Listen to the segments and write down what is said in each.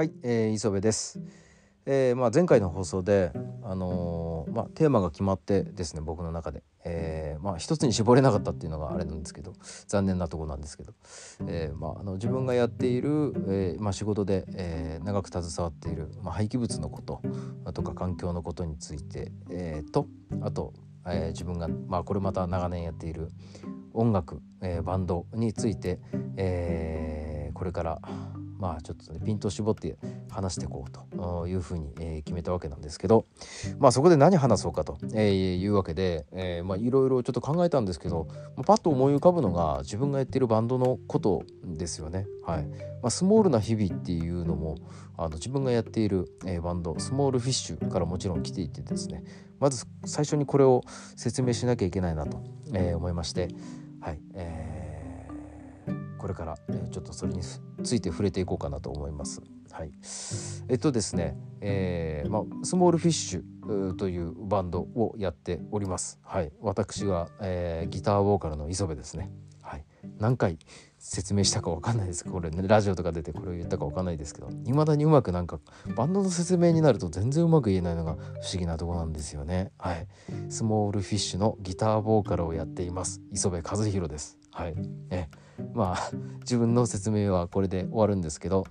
はい、えー、磯部です。えー、まあ前回の放送であのー、まあテーマが決まってですね僕の中で、えー、まあ一つに絞れなかったっていうのがあれなんですけど残念なとこなんですけど、えー、まああの自分がやっている、えー、まあ仕事で、えー、長く携わっているまあ廃棄物のこととか環境のことについて、えー、とあと、えー、自分がまあこれまた長年やっている音楽、えー、バンドについて、えー、これからまあちょっとねピントを絞って話していこうというふうに、え決めたわけなんですけどまあそこで何話そうかと、えいうわけで、えまあいろいろちょっと考えたんですけど、まあ、パッと思い浮かぶのが自分がやってるバンドのことですよね。はい。まあ、スモールな日々っていうのもあの自分がやっている、えバンドスモールフィッシュからもちろん来ていてですね。まず最初にこれを説明しなきゃいけないなと、え思いましてはい、えーこれから、えちょっとそれについて触れていこうかなと思います。はい、えっとですね、えー、まあ、スモールフィッシュというバンドをやっております。はい、私は、えー、ギターボーカルの磯部ですね。はい、何回説明したかわかんないです。これねラジオとか出てこれを言ったかわかんないですけど未だにうまくなんかバンドの説明になると全然うまく言えないのが不思議なとこなんですよね。はい。スモールフィッシュのギターボーカルをやっています。磯部和弘です。はい。ねまあ 自分の説明はこれで終わるんですけど、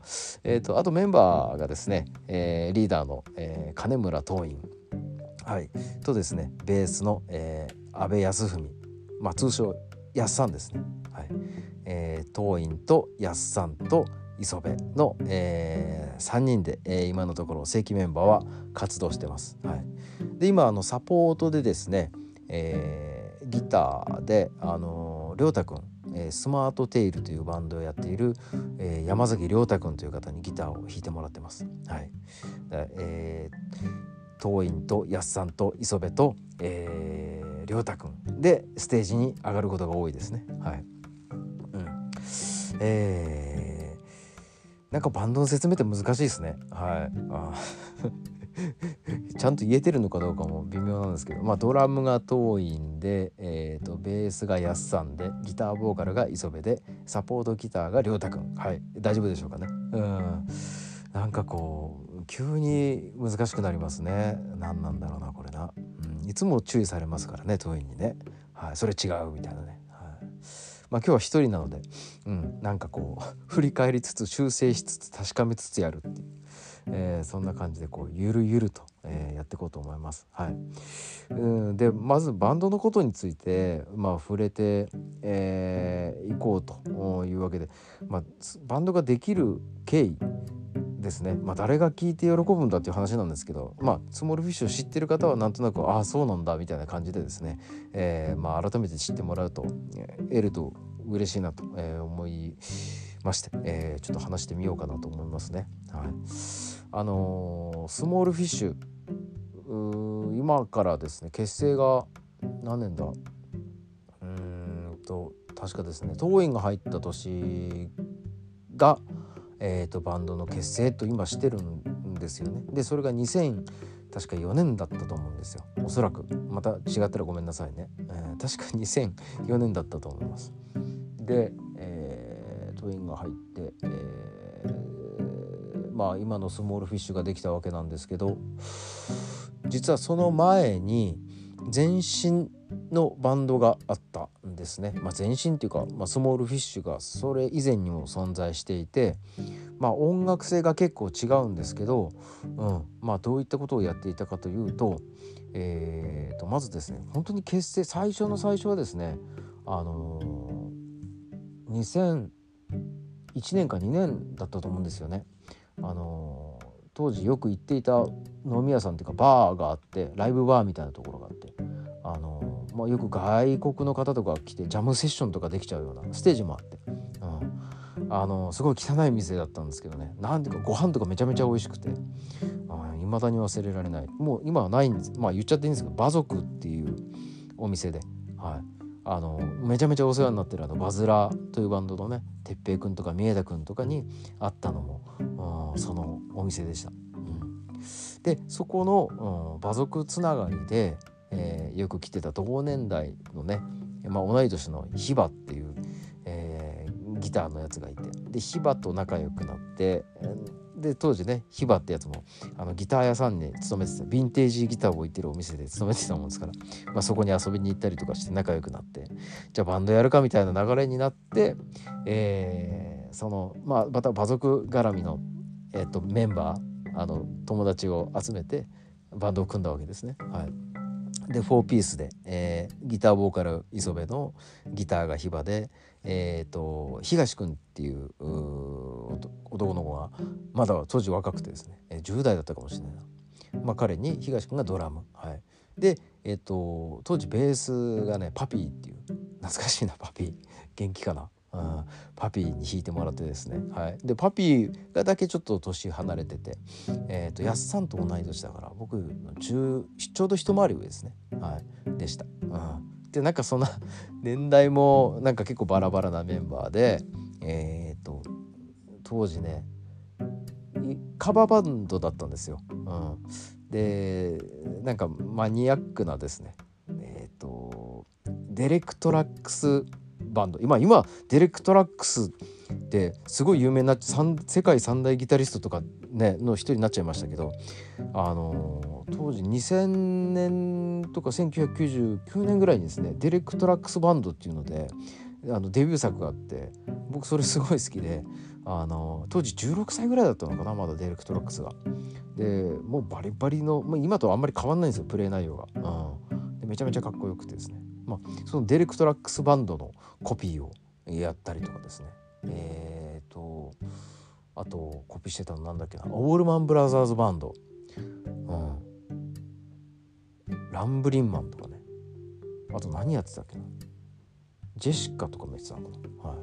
えーと、あとメンバーがですね、えー、リーダーの、えー、金村東院、はい、とですねベースの、えー、安倍康文、まあ、通称やっさんですね、はい。えー、東院とやっさんと磯部の、えー、3人で、えー、今のところ正規メンバーは活動してます。はい、で今あのサポートでですね、えー、ギターであの亮太くんえスマートテイルというバンドをやっている、え山崎亮太君という方にギターを弾いてもらってます。はい。えー、東院とやっさんと磯部と、えー、亮太君でステージに上がることが多いですね。はい。うん。えー、なんかバンドの説明って難しいですね。はい。あちゃんと言えてるのかどうかも微妙なんですけど、まあ、ドラムが遠いんで、えーと、ベースがやっさんでギターボーカルが磯部でサポートギターが亮太くん。はい。大丈夫でしょうかね。うん。なんかこう急に難しくなりますね。何なんだろうなこれな、うん、いつも注意されますからね遠いにね、はい、それ違うみたいなね、はい、まあ今日は一人なので、うん、なんかこう 振り返りつつ修正しつつ確かめつつやるっていう。えー、そんな感じでこうゆるゆると、えー、やっていこうと思います。はい、うん。でまずバンドのことについて、まあ、触れてい、えー、こうというわけで、まあ、バンドができる経緯ですね、まあ、誰が聞いて喜ぶんだっていう話なんですけど、まあ、スモールフィッシュを知ってる方はなんとなくああそうなんだみたいな感じでですね、えーまあ、改めて知ってもらうと得ると嬉しいなと思いまして、えー、ちょっと話してみようかなと思いますね。はい、あの、スモールフィッシュ。今からですね結成が何年だ？うんと確かですね当院が入った年が、えーと、バンドの結成と今してるんですよね。でそれが2000確か4年だったと思うんですよ。おそらく。また違ったらごめんなさいね、えー、確か2004年だったと思います。で、えー、トインが入って、えー、まあ今のスモールフィッシュができたわけなんですけど実はその前に前身のバンドがあったんですね、まあ、前身っていうか、まあ、スモールフィッシュがそれ以前にも存在していてまあ音楽性が結構違うんですけど、うん、まあどういったことをやっていたかというと,、えー、とまずですね本当に結成最初の最初はですねあのー、2001年か2年だったと思うんですよね。あの、当時よく行っていた飲み屋さんっていうかバーがあってライブバーみたいなところがあって、あの、まあ、よく外国の方とか来てジャムセッションとかできちゃうようなステージもあって、うん。あのすごい汚い店だったんですけどね。なんていうかご飯とかめちゃめちゃ美味しくて。いまだに忘れられない。もう今はないんです。まあ言っちゃっていいんですけど馬族っていうお店で、はい、あのめちゃめちゃお世話になってるあのバズラというバンドのね哲平君とか三枝君とかに会ったのもそのお店でした。うん、でそこの、うん、馬族つながりで、えー、よく来てた同年代のね、まあ、同い年のヒバっていうえギターのやつがいてでヒバと仲良くなってで当時ねヒバってやつもあのギター屋さんに勤めてたヴィンテージギターを置いてるお店で勤めてたもんですから、まあ、そこに遊びに行ったりとかして仲良くなってじゃあバンドやるかみたいな流れになって、えー、そのまあまた馬族絡みの、えーと、メンバーあの友達を集めてバンドを組んだわけですね。はいで4ピースで、えー、ギターボーカル磯部のギターがヒバで、えーと、東君っていう男の子がまだ当時若くてですね10代だったかもしれないな、まあ、彼に東君がドラム、はい、で、えーと、当時ベースがねパピーっていう懐かしいなパピー。元気かな。うん、パピーに弾いてもらってですね、はい、でパピーがだけちょっと年離れてて、えーと、やっさんと同い年だから僕のちょうど一回り上ですね、はい、でした。うん、でなんかそんな 年代もなんか結構バラバラなメンバーで、えーと、当時ねカバーバンドだったんですよ。うん、でなんかマニアックなですね。えっ、とデレクトラックスバンド。今今デレク・トラックスってすごい有名な世界三大ギタリストとか、ね、の一人になっちゃいましたけど、あの、当時2000年とか1999年ぐらいにですねデレク・トラックスバンドっていうのであのデビュー作があって僕それすごい好きで。あの当時16歳ぐらいだったのかなまだデレク・トラックスが。でもうバリバリの、まあ、今とあんまり変わんないんですよプレイ内容が。うん、でめちゃめちゃかっこよくてですねまあ、そのデレクトラックスバンドのコピーをやったりとかですねえっ、ー、とあとコピーしてたのなんだっけなオールマンブラザーズバンド、うん、ランブリンマンとかね。あと何やってたっけな。ジェシカとかもやってたのかな、は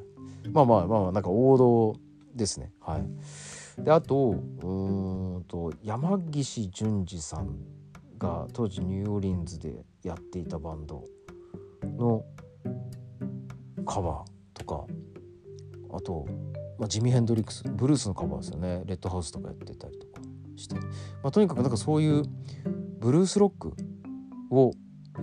い、まあまあまあなんか王道ですね。はい。であとうんと山岸淳二さんが当時ニューオーリンズでやっていたバンドのカバーとかあと、まあ、ジミ・ヘンドリックスブルースのカバーですよね。レッドハウスとかやってたりとかして、まあ、とにかくなんかそういうブルースロックを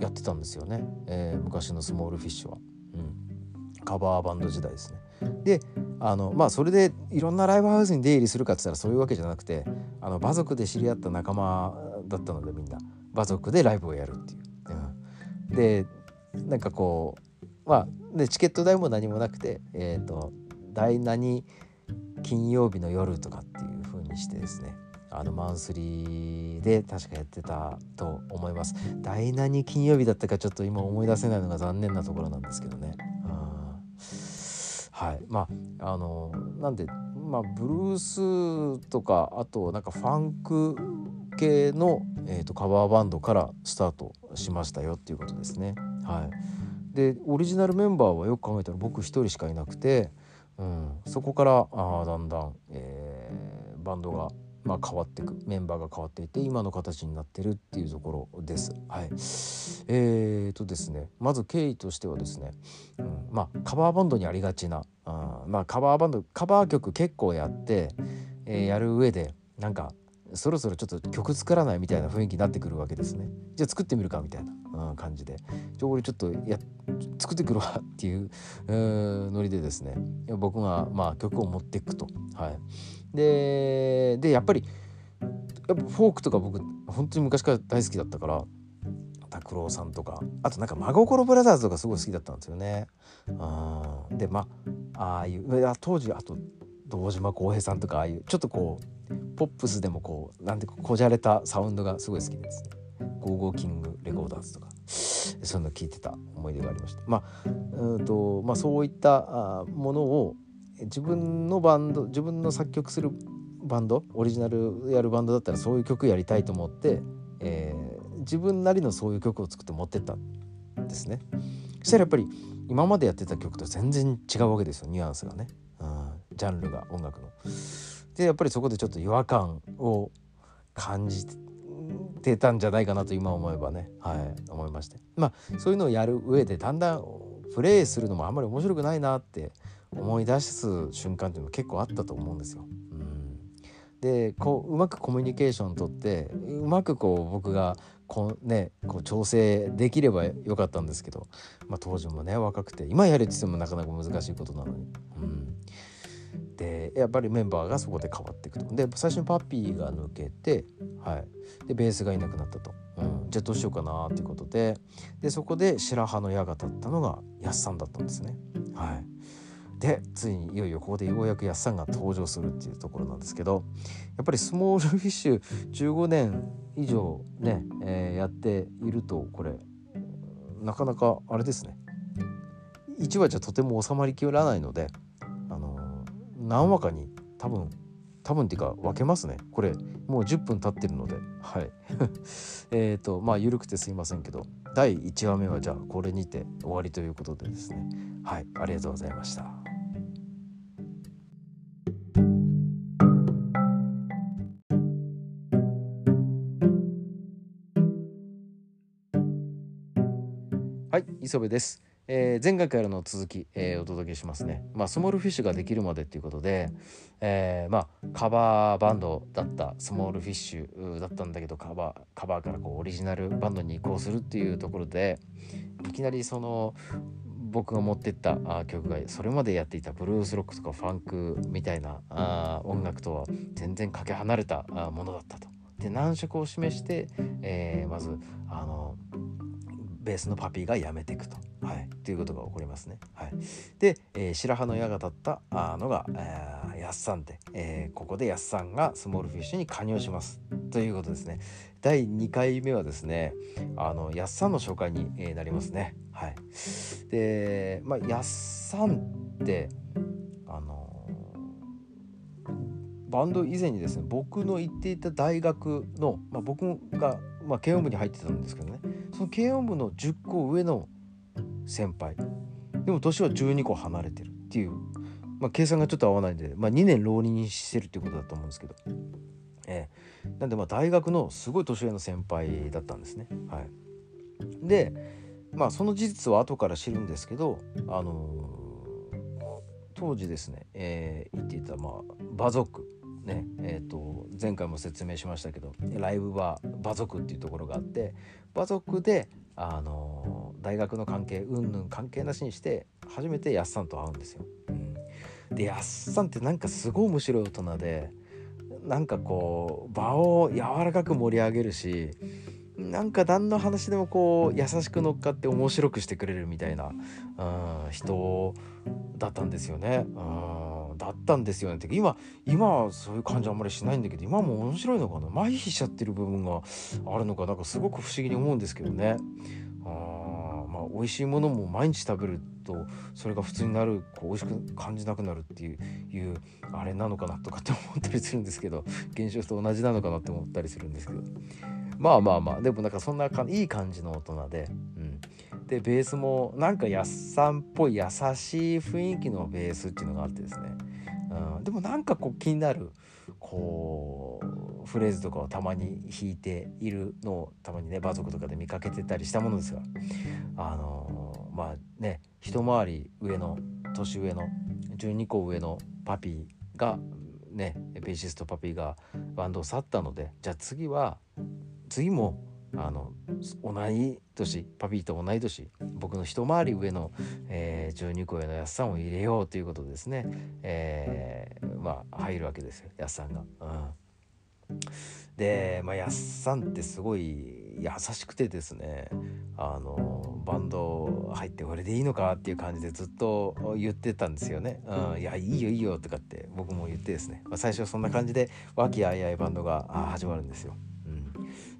やってたんですよね、えー、昔のスモールフィッシュは、うん、カバーバンド時代ですね。であのまあそれでいろんなライブハウスに出入りするかって言ったらそういうわけじゃなくてあの馬族で知り合った仲間だったのでみんな。馬族でライブをやるっていう。うん、でなんかこうまあでチケット代も何もなくてえっ、ー、と第何金曜日の夜とかっていう風にしてですね。あのマンスリーで確かやってたと思います。第何金曜日だったかちょっと今思い出せないのが残念なところなんですけどね。はい。まああのなんでまあブルースとかあとなんかファンク系の、えーとカバーバンドからスタートしましたよっていうことですね。はい、でオリジナルメンバーはよく考えたら僕一人しかいなくて、うん、そこからあだんだん、えー、バンドが、まあ、変わっていくメンバーが変わっていて今の形になってるっていうところです。はい、えーとですねまず経緯としてはですね、うん、まあカバーバンドにありがちなあまあカバーバンドカバー曲結構やって、えー、やる上でなんかそろそろちょっと曲作らないみたいな雰囲気になってくるわけですね。じゃあ作ってみるかみたいな、うん、感じで「じゃあ俺ちょっとや作ってくるわ」っていうノリでですね僕がまあ曲を持っていくと。はい、ででやっぱりやっぱフォークとか僕本当に昔から大好きだったから拓郎さんとかあとなんか真心ブラザーズとかすごい好きだったんですよね。うん、でまあああいう当時あと堂島孝平さんとかああいうちょっとこうポップスでもこうなんてこじゃれたサウンドがすごい好きですね。ゴーゴーキングレコーダーズとかそういうの聞いてた思い出がありました。まあうんとまあ、そういったものを自分のバンド自分の作曲するバンドオリジナルやるバンドだったらそういう曲やりたいと思って、えー、自分なりのそういう曲を作って持ってったんですね。そしたらやっぱり今までやってた曲と全然違うわけですよニュアンスがね。うんジャンルが音楽の。でやっぱりそこでちょっと違和感を感じてたんじゃないかなと今思えばねはい思いましてまあそういうのをやる上でだんだんプレイするのもあんまり面白くないなって思い出す瞬間っていうのも結構あったと思うんですよ。うん、でこううまくコミュニケーションとってうまくこう僕がこう、ね、こう調整できればよかったんですけど、まあ、当時もね若くて今やれって言ってもなかなか難しいことなのに。うん。でやっぱりメンバーがそこで変わっていくと。で最初にパピーが抜けて、はい、でベースがいなくなったと、うん、じゃあどうしようかなっていうことででそこで白羽の矢が立ったのがやっさんだったんですね。はい、でついにいよいよここでようやくやっさんが登場するっていうところなんですけどやっぱりスモールフィッシュ15年以上ね、えー、やっているとこれなかなかあれですね。1話じゃとても収まりきらないのであの何話かに多分多分っていうか分けますね。これもう10分経ってるのではい。えっとまあ緩くてすいませんけど第1話目はじゃあこれにて終わりということでですね。はいありがとうございました。磯部です。えー、前回からの続き、えー、お届けしますね。まあ、スモールフィッシュができるまでっていうことで、えー、まあ、カバーバンドだったスモールフィッシュだったんだけどカバーカバーからこうオリジナルバンドに移行するっていうところでいきなりその僕が持ってった曲がそれまでやっていたブルースロックとかファンクみたいなあ音楽とは全然かけ離れたものだったと。で難色を示して、え、まずあのベースのパピーが辞めていくと。はい、ということが起こりますね。はい、で、えー、白羽の矢が立ったあのが、えー、やっさんで、えー、ここでやっさんがスモールフィッシュに加入しますということですね。第2回目はですねあのやっさんの紹介に、えー、なりますね。はい、で、まあ、やっさんってあのバンド以前にですね僕の行っていた大学の、まあ、僕が、まあ、軽音部に入ってたんですけどね。その軽音部の10個上の先輩。でも年は12個離れてるっていう、まあ、計算がちょっと合わないんで、まあ、2年浪人してるっていうことだと思うんですけど、えー、なんでまあ大学のすごい年上の先輩だったんですね。はい、でまあその事実は後から知るんですけど、あのー、当時ですね、えー、言っていた、まあ、馬族。ねえーと、前回も説明しましたけどライブは馬族っていうところがあって馬族であの大学の関係うんぬん関係なしにして初めてやっさんと会うんですよ。うん、でやっさんってなんかすごい面白い大人でなんかこう場を柔らかく盛り上げるしなんか何の話でもこう優しく乗っかって面白くしてくれるみたいな、うん、人だったんですよね。うん、だったんですよね。って今今はそういう感じあんまりしないんだけど今も面白いのかな？麻痺しちゃってる部分があるのか？なんかすごく不思議に思うんですけどね。あまあ美味しいものも毎日食べるとそれが普通になるこう美味しく感じなくなるっていういうあれなのかなとかって思ったりするんですけど現象と同じなのかなって思ったりするんですけど。まあまあまあでもなんかそんないい感じの大人で、うん、でベースもなんかやっさんっぽい優しい雰囲気のベースっていうのがあってですね、うん、でもなんかこう気になるこうフレーズとかをたまに弾いているのをたまにね馬族とかで見かけてたりしたものですが。あのー、まあね一回り上の年上の12個上のパピーがねベーシストパピーがバンドを去ったのでじゃあ次は次もあの同い年パピーと同い年僕の一回り上の、えー、12個上のやっさんを入れようということですね、えー、まあ入るわけですよやっさんが。うん、で、まあ、やっさんってすごい優しくてですねあのバンド入ってこれでいいのかっていう感じでずっと言ってたんですよね。うん、いやいいよいいよとかって僕も言ってですね、まあ、最初そんな感じで和気あいあいバンドが始まるんですよ。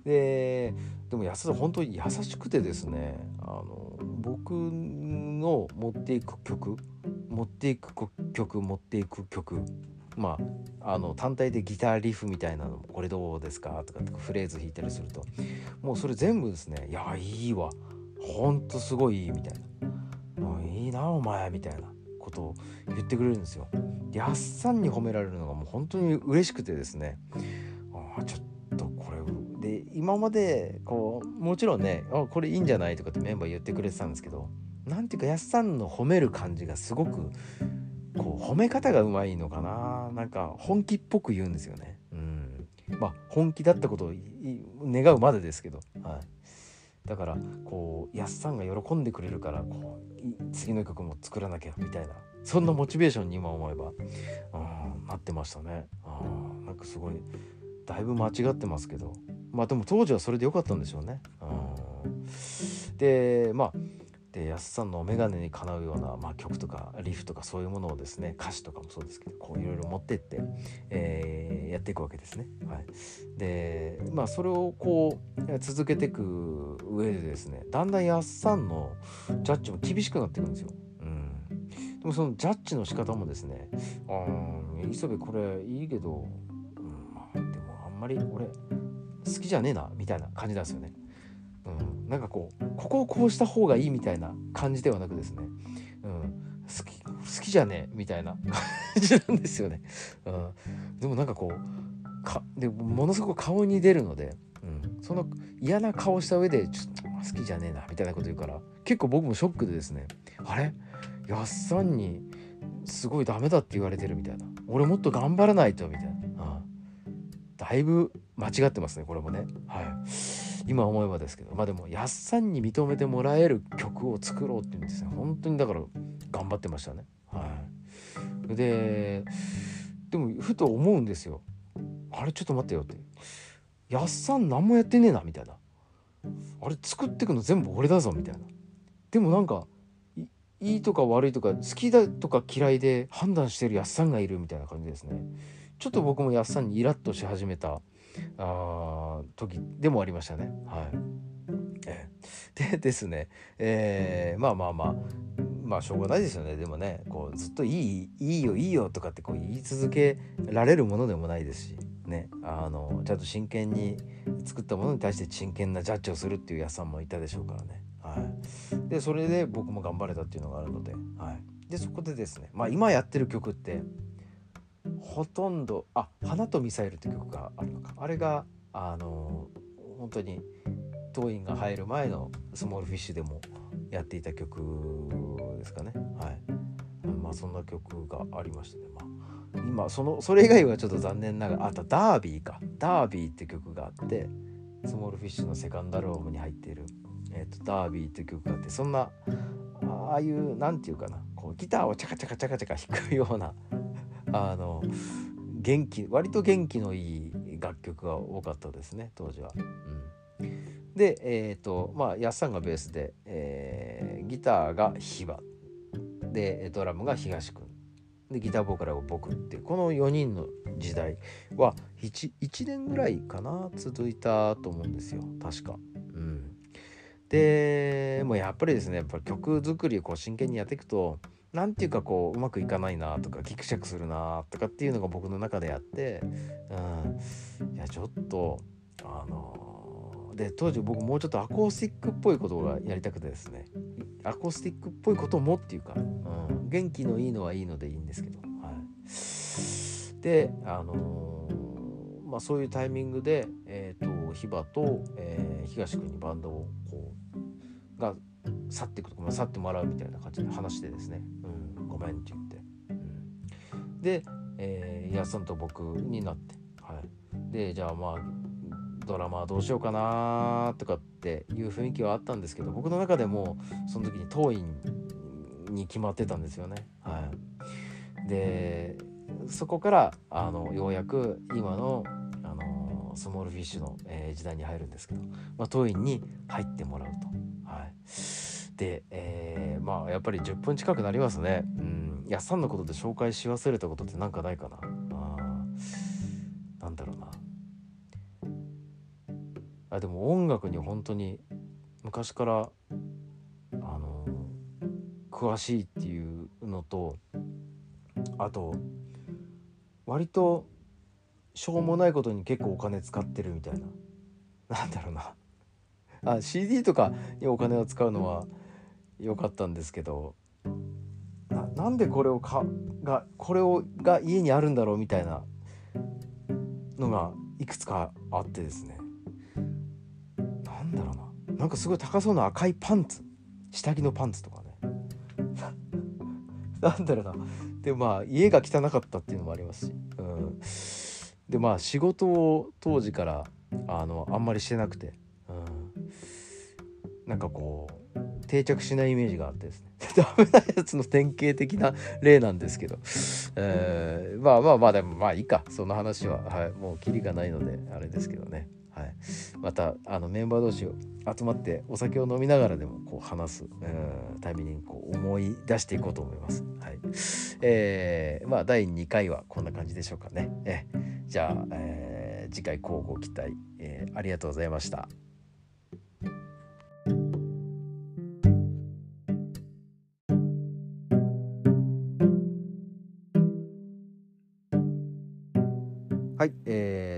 ででも安田本当に優しくてですねあの僕の持っていく曲持っていく曲持っていく曲まああの単体でギターリフみたいなのも「これどうですか?」とかフレーズ弾いたりするともうそれ全部ですね「いやいいわ。ほんとすごいいい」みたいな「もういいなお前」みたいな。ことを言ってくれるんですよ。やっさんに褒められるのがもう本当に嬉しくてですね。あちょっと今までこうもちろんね「あこれいいんじゃない?」とかってメンバー言ってくれてたんですけど何ていうかやっさんの褒める感じがすごくこう褒め方がうまいのかななんか本気っぽく言うんですよね。うん、まあ本気だったことを願うまでですけど、はい、だからこうやっさんが喜んでくれるからこう次の曲も作らなきゃみたいなそんなモチベーションに今思えば、うん、なってましたね。うん、なんかすごいだいぶ間違ってますけどまあでも当時はそれで良かったんでしょうね。うん、でまあで安さんの眼鏡にかなうような、まあ、曲とかリフとかそういうものをですね歌詞とかもそうですけどこういろいろ持ってって、えー、やっていくわけですね。はい、でまあそれをこう続けていく上でですねだんだん安さんのジャッジも厳しくなっていくんですよ。うん、でもそのジャッジの仕方もですね「あ磯部これいいけど、んまり俺好きじゃねえな」みたいな感じなんですよね。うん、なんかこうここをこうした方がいいみたいな感じではなくですね、うん、好き好きじゃねえみたいな感じなんですよね。うん、でもなんかこうかでものすごく顔に出るので、うん、その嫌な顔した上でちょっと好きじゃねえなみたいなこと言うから結構僕もショックでですね。あれ？やっさんにすごいダメだって言われてるみたいな。俺もっと頑張らないとみたいな、だいぶ間違ってますねこれもね。はい。今思えばですけど。まあでもやっさんに認めてもらえる曲を作ろうっていうんですね本当にだから頑張ってましたね。はい。ででもふと思うんですよ。あれちょっと待ってよって。やっさん何もやってねえなみたいな。あれ作ってくの全部俺だぞみたいな。でもなんかいいとか悪いとか好きだとか嫌いで判断してるやっさんがいるみたいな感じですね。ちょっと僕もやっさんにイラッとし始めたあ時でもありましたね。はい、でですね、えー、まあまあまあ。まあしょうがないですよね。でもねこうずっといいいいよいいよとかってこう言い続けられるものでもないですしね。あのちゃんと真剣に作ったものに対して真剣なジャッジをするっていうやさんもいたでしょうからね。はい、でそれで僕も頑張れたっていうのがあるので,、はい、でそこでですね。まあ今やってる曲ってほとんどあ「花とミサイル」って曲があるのか。あれがあの本当に当院が入る前のスモールフィッシュでもやっていた曲ですかね。はい。まあそんな曲がありましたね。まあ今そのそれ以外はちょっと残念ながらあとダービーか。ダービーって曲があってスモールフィッシュのセカンドアルバムに入っている「えーと、ダービー」って曲があってそんなああいう何て言うかな。こうギターをチャカチャカチャカチャカ弾くようなあの元気割と元気のいい楽曲が多かったですね当時は。うん、でえっ、ー、とまあやっさんがベースで、えー、ギターがヒバ。でドラムが東くん。でギターボーカルは僕ってこの4人の時代は 1, 1年ぐらいかな続いたと思うんですよ。確か。うん、でもうやっぱりですねやっぱ曲作りを真剣にやっていくと何て言うかこううまくいかないなとかギクシャクするなとかっていうのが僕の中であって、うん、いやちょっとあのー、で当時僕もうちょっとアコースティックっぽいことがやりたくてですね。アコースティックっぽいこともっていうか、うん、元気のいいのはいいのでいいんですけど、はい、であのー、まあそういうタイミングでえっ、ー、とヒバと、えー、東君にバンドをこうが去っていくとか、まあ、去ってもらうみたいな感じで話してですね、うん、ごめんって言って、うん、で、えー、やさんと僕になって、はい、でじゃあまあドラマどうしようかなとかっていう雰囲気はあったんですけど僕の中でもその時に当院に決まってたんですよね。はい、でそこからあのようやく今のあのスモールフィッシュの、えー、時代に入るんですけど、まあ、当院に入ってもらうと。はいで、えー、まあやっぱり10分近くなりますね。うん、やっさんのことで紹介し忘れたことって何かないかな？あなんだろうな。あでも音楽に本当に昔からあの詳しいっていうのとあと割としょうもないことに結構お金使ってるみたいななんだろうなあ CD とかにお金を使うのは良かったんですけどなんでこれをかがこれをが家にあるんだろうみたいなのがいくつかあってですね。なんだろうな。なんかすごい高そうな赤いパンツ。下着のパンツとかね。なんだろうな。でまあ家が汚かったっていうのもありますし、うん、でまあ仕事を当時からあのあんまりしてなくて、うん、なんかこう定着しないイメージがあってですね。ダメなやつの典型的な例なんですけど、えー、まあまあまあでもまあいいか。その話は、はい、もうキリがないのであれですけどね、はい、またあのメンバー同士を集まってお酒を飲みながらでもこう話す、えー、タイミングに思い出していこうと思います。はい。えー、まあ第2回はこんな感じでしょうかね。えー、じゃあ、えー、次回交互期待、えー、ありがとうございました。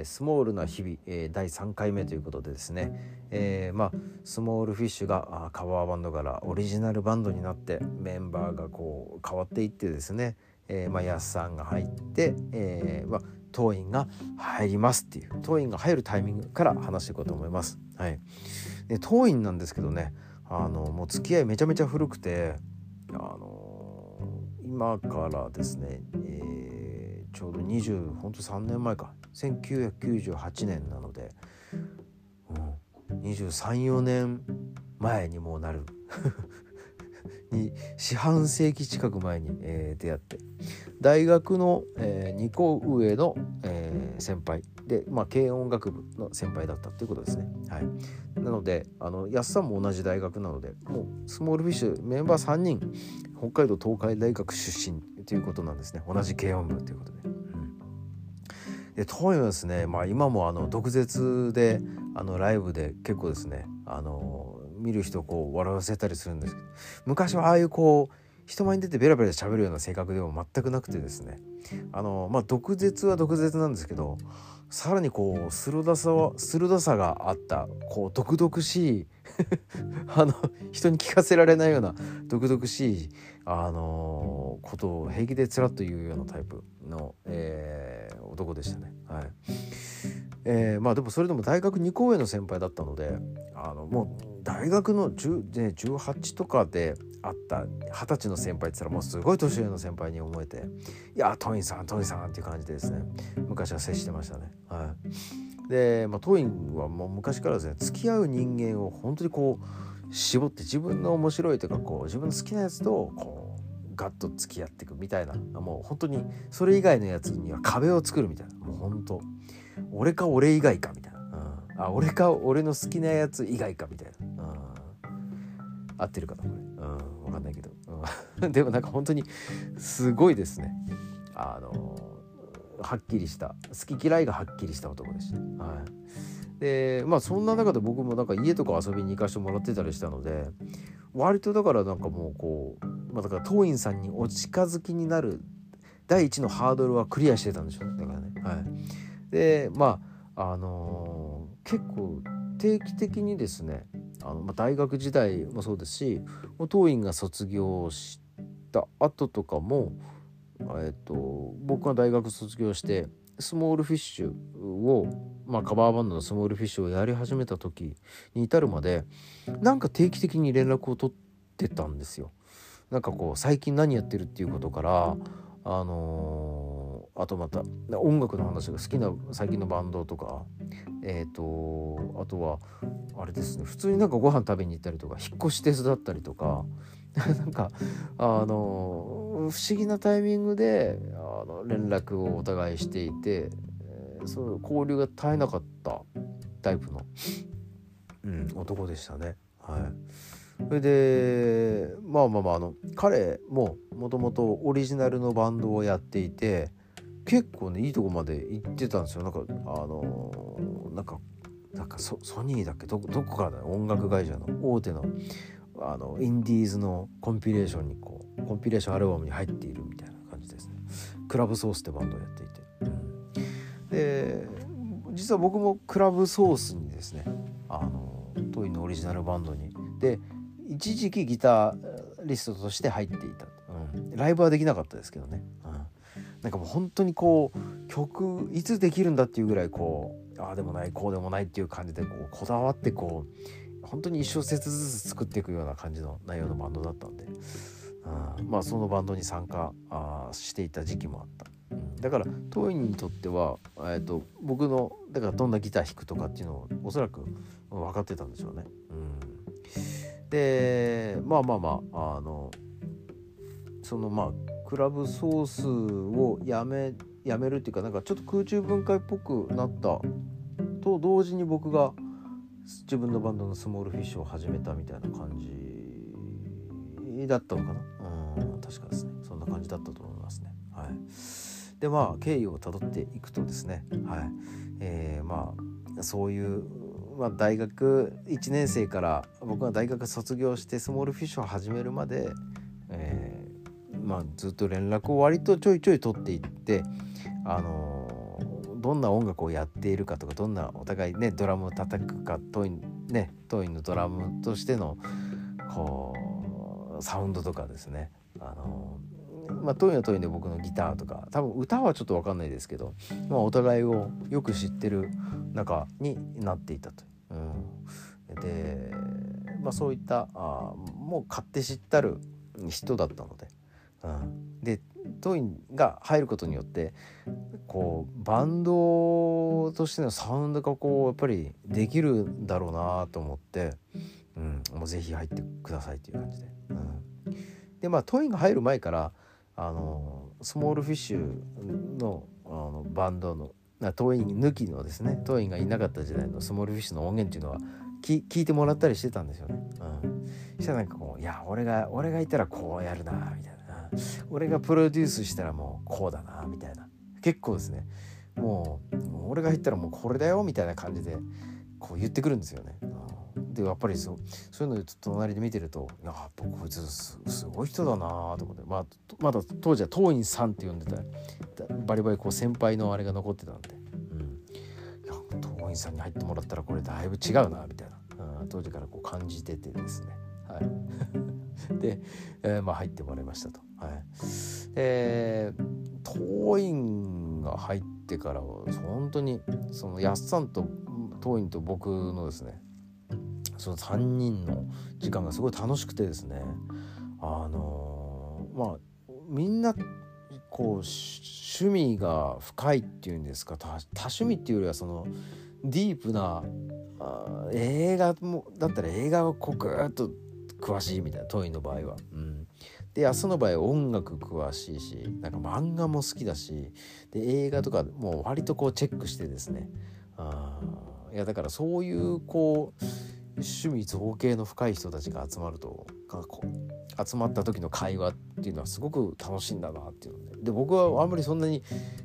スモールな日々、えー、第3回目ということでですね、えー、まあスモールフィッシュがカバーバンドからオリジナルバンドになってメンバーがこう変わっていってですね、えー、まあヤスさんが入って、えー、まあ当院が入りますっていう当院が入るタイミングから話していこうと思います。はい、で当院なんですけどねあのもう付き合いめちゃめちゃ古くてあの今からですね、えーちょうど20ほんと3年前か1998年なので、うん、234年前にもうなる。に四半世紀近く前に、えー、出会って。大学の、えー、2個上の、えー、先輩。で、まあ、軽音楽部の先輩だったっていうことですね。はい、なのであの安さんも同じ大学なのでもうスモールフィッシュメンバー3人北海道東海大学出身ということなんですね。同じ軽音部ということで。で当院はですね、まあ、今もあの毒舌であのライブで結構ですねあの見る人をこう笑わせたりするんですけど昔はああいうこう人前に出てベラベラ喋るような性格でも全くなくてですねあのまあ毒舌は毒舌なんですけどさらにこう鋭さは鋭さがあったこう毒々しい あの人に聞かせられないような毒々しいあのことを平気でつらっと言うようなタイプの、えー、男でしたね。はいえー、まあでもそれでも大学2校への先輩だったのであのもう大学の10で18とかであった二十歳の先輩って言ったらもうすごい年上の先輩に思えて「いやトインさんトインさん」っていう感じでですね昔は接してましたね。はい、で、まあ、トインはもう昔からですね付き合う人間を本当にこう絞って自分の面白いというかこう自分の好きなやつとこうガッと付き合っていくみたいなもう本当にそれ以外のやつには壁を作るみたいな。もう本当。俺か俺以外かみたいな、うん、あ俺か俺の好きなやつ以外かみたいな、うん、合ってるかなこれ、うん、分かんないけど、うん、でもなんか本当にすごいですね。あのはっきりした好き嫌いがはっきりした男でした。はい、でまあそんな中で僕もなんか家とか遊びに行かしてもらってたりしたので割とだからなんかもうこう、まあ、だから当院さんにお近づきになる第一のハードルはクリアしてたんでしょうねだからね。はい、でまああのー、結構定期的にですねあの、まあ、大学時代もそうですし当院が卒業した後とかも、えっと、僕が大学卒業してスモールフィッシュを、まあ、カバーバンドのスモールフィッシュをやり始めた時に至るまでなんか定期的に連絡を取ってたんですよ。なんかこう最近何やってるっていうことからあのー、あとまた音楽の話が好きな最近のバンドとかえっ、ー、とあとはあれですね普通になんかご飯食べに行ったりとか引っ越し手伝ったりとか なんかあの不思議なタイミングであの連絡をお互いしていて、えー、そう交流が絶えなかったタイプの、うん、男でしたね。はい。それでまあまあまああの彼ももともとオリジナルのバンドをやっていて結構ねいいとこまで行ってたんですよ。なんかあのなんかなんかソニーだっけ？どどこからだ？音楽会社の大手の。あのインディーズのコンピレーションにこうコンピレーションアルバムに入っているみたいな感じですね。クラブソースってバンドをやっていて、うん、で実は僕もクラブソースにですねあのトイのオリジナルバンドに。で一時期ギタリストとして入っていた、うん、ライブはできなかったですけどね、うん、なんかもう本当にこう曲いつできるんだっていうぐらいこうああでもないこうでもないっていう感じでこうこだわってこう本当に一小節ずつ作っていくような感じの内容のバンドだったんで、うん、まあそのバンドに参加あしていた時期もあった。だから当院にとっては、えーと、僕のだからどんなギター弾くとかっていうのをおそらく分かってたんでしょうね。うんでまあまあまああのそのまあクラブソースをやめやめるっていうかなんかちょっと空中分解っぽくなったと同時に僕が自分のバンドのスモールフィッシュを始めたみたいな感じだったのかな？うん確かですね。そんな感じだったと思いますね。はい。でまあ経緯をたどっていくとですね。はい。えー、まあそういうまあ、大学1年生から僕が大学卒業してスモールフィッシュを始めるまで、えーまあ、ずっと連絡を割とちょいちょい取っていって、あのー、どんな音楽をやっているかとかどんなお互いねドラムを叩くかトインねトインのドラムとしてのこうサウンドとかですね、あの、まあ、トインはトインで僕のギターとか多分歌はちょっと分かんないですけど、まあ、お互いをよく知ってる中になっていたと。うん、で、まあ、そういったあもう買って知ったる人だったので、うん、でトインが入ることによってこうバンドとしてのサウンドがこうやっぱりできるんだろうなと思って、うん、もうぜひ入ってくださいという感じで。うん、でまあトインが入る前からあのスモールフィッシュのあのバンドのトイン抜きのですねトインがいなかった時代のスモールフィッシュの音源っていうのは聞いてもらったりしてたんですよね。うん、したらなんかこう「いや俺が俺がいたらこうやるな」みたいな「俺がプロデュースしたらもうこうだな」みたいな。結構ですね。もう俺が言ったらもうこれだよみたいな感じでこう言ってくるんですよね。でやっぱりそうそういうのを隣で見てると「いややっぱこいつすごい人だな」と思って、まあ、まだ当時は当院さんって呼んでたバリバリこう先輩のあれが残ってたんで、うん、いや当院さんに入ってもらったらこれだいぶ違うなみたいな、うん、当時からこう感じててですね。はい。で、えー、まあ入ってもらいましたと。はい。えー、当院が入ってからは本当にそのやっさんと当院と僕のですねその3人の時間がすごい楽しくてですねあのー、まあみんなこう趣味が深いっていうんですか多趣味っていうよりはそのディープなあ映画もだったら映画をこうグーッと詳しいみたいなトイの場合は。うん、で安の場合は音楽詳しいしなんか漫画も好きだしで映画とかもう割とこうチェックしてですね。あいやだからそういうこう趣味造形の深い人たちが集まると集まった時の会話っていうのはすごく楽しいんだなっていうのでで僕はあんまりそんなに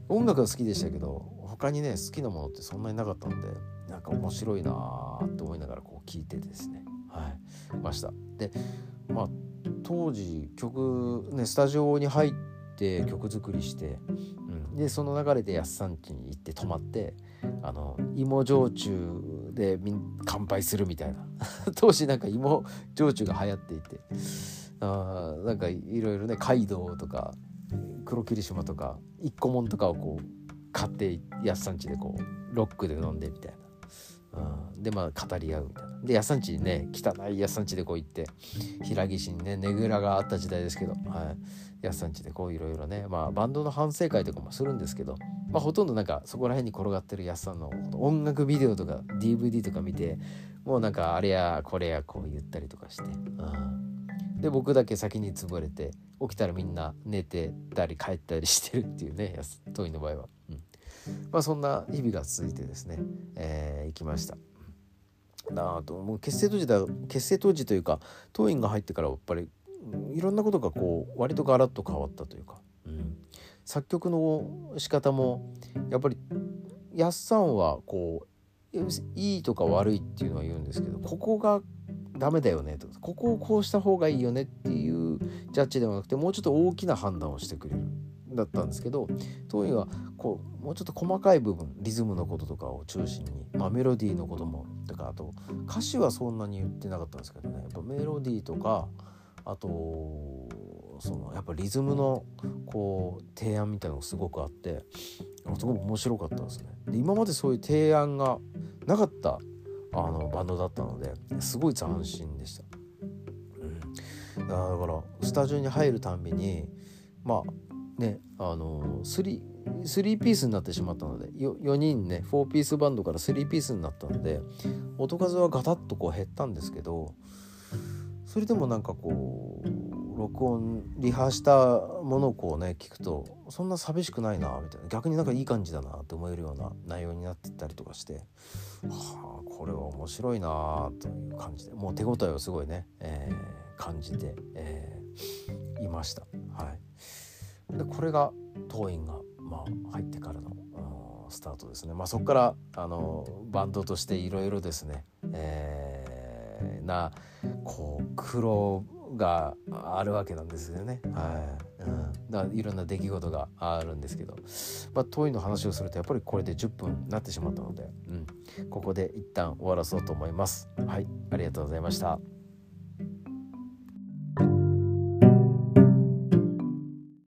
音楽が好きでしたけど他にね好きなものってそんなになかったんでなんか面白いなって思いながらこう聞いてですね。はい。ました。でまあ当時曲ねスタジオに入って曲作りして、うん、でその流れでやっさん家に行って泊まってあの芋焼酎で乾杯するみたいな。当時なんか芋焼酎が流行っていて。あなんかいろいろね街道とか黒霧島とか一個もんとかをこう買ってやっさんちでこうロックで飲んでみたいな、うん、でまあ語り合うみたいな。でやっさんちにね汚いやっさんちでこう行って平岸にねねぐらがあった時代ですけど、はい、やさんちでこういろいろねまあバンドの反省会とかもするんですけどまあ、ほとんどなんかそこら辺に転がってるやすさんの音楽ビデオとか DVD とか見てもうなんかあれやこれやこう言ったりとかして、うん、で僕だけ先に潰れて起きたらみんな寝てたり帰ったりしてるっていうねやすトイの場合は、うん。まあ、そんな日々が続いてですね、えー、行きました。なあともう結成当時だ結成当時というか当院が入ってからやっぱりいろんなことがこう割とガラッと変わったというか、うん、作曲の仕方もやっぱりやっさんはこういいとか悪いっていうのは言うんですけどここがダメだよねとかここをこうした方がいいよねっていうジャッジではなくてもうちょっと大きな判断をしてくれるだったんですけど当院はこうもうちょっと細かい部分リズムのこととかを中心に、まあ、メロディーのこともとかあと歌詞はそんなに言ってなかったんですけどねやっぱメロディーとかあとそのやっぱリズムのこう提案みたいなのがすごくあってすごく面白かったですね。で今までそういう提案がなかったあのバンドだったのですごい斬新でした。うん、だからスタジオに入るたんびにまあねあの 3, 3ピースになってしまったので 4, 4人ね4ピースバンドから3ピースになったので音数はガタッとこう減ったんですけどそれでもなんかこう録音リハしたものをこうね聞くとそんな寂しくないなみたいな逆になんかいい感じだなって思えるような内容になってったりとかしてはあこれは面白いなという感じでもう手応えをすごいね、えー、感じて、えー、いました。はい、でこれが当院が、まあ、入ってからのスタートですね。まあ、そこからあのバンドとしていろいろですね、えー、なこう苦労があるわけなんですよね。はいうん、だいろんな出来事があるんですけど、まあ、遠いの話をするとやっぱりこれで10分なってしまったので、うん、ここで一旦終わらそうと思います。はいありがとうございました。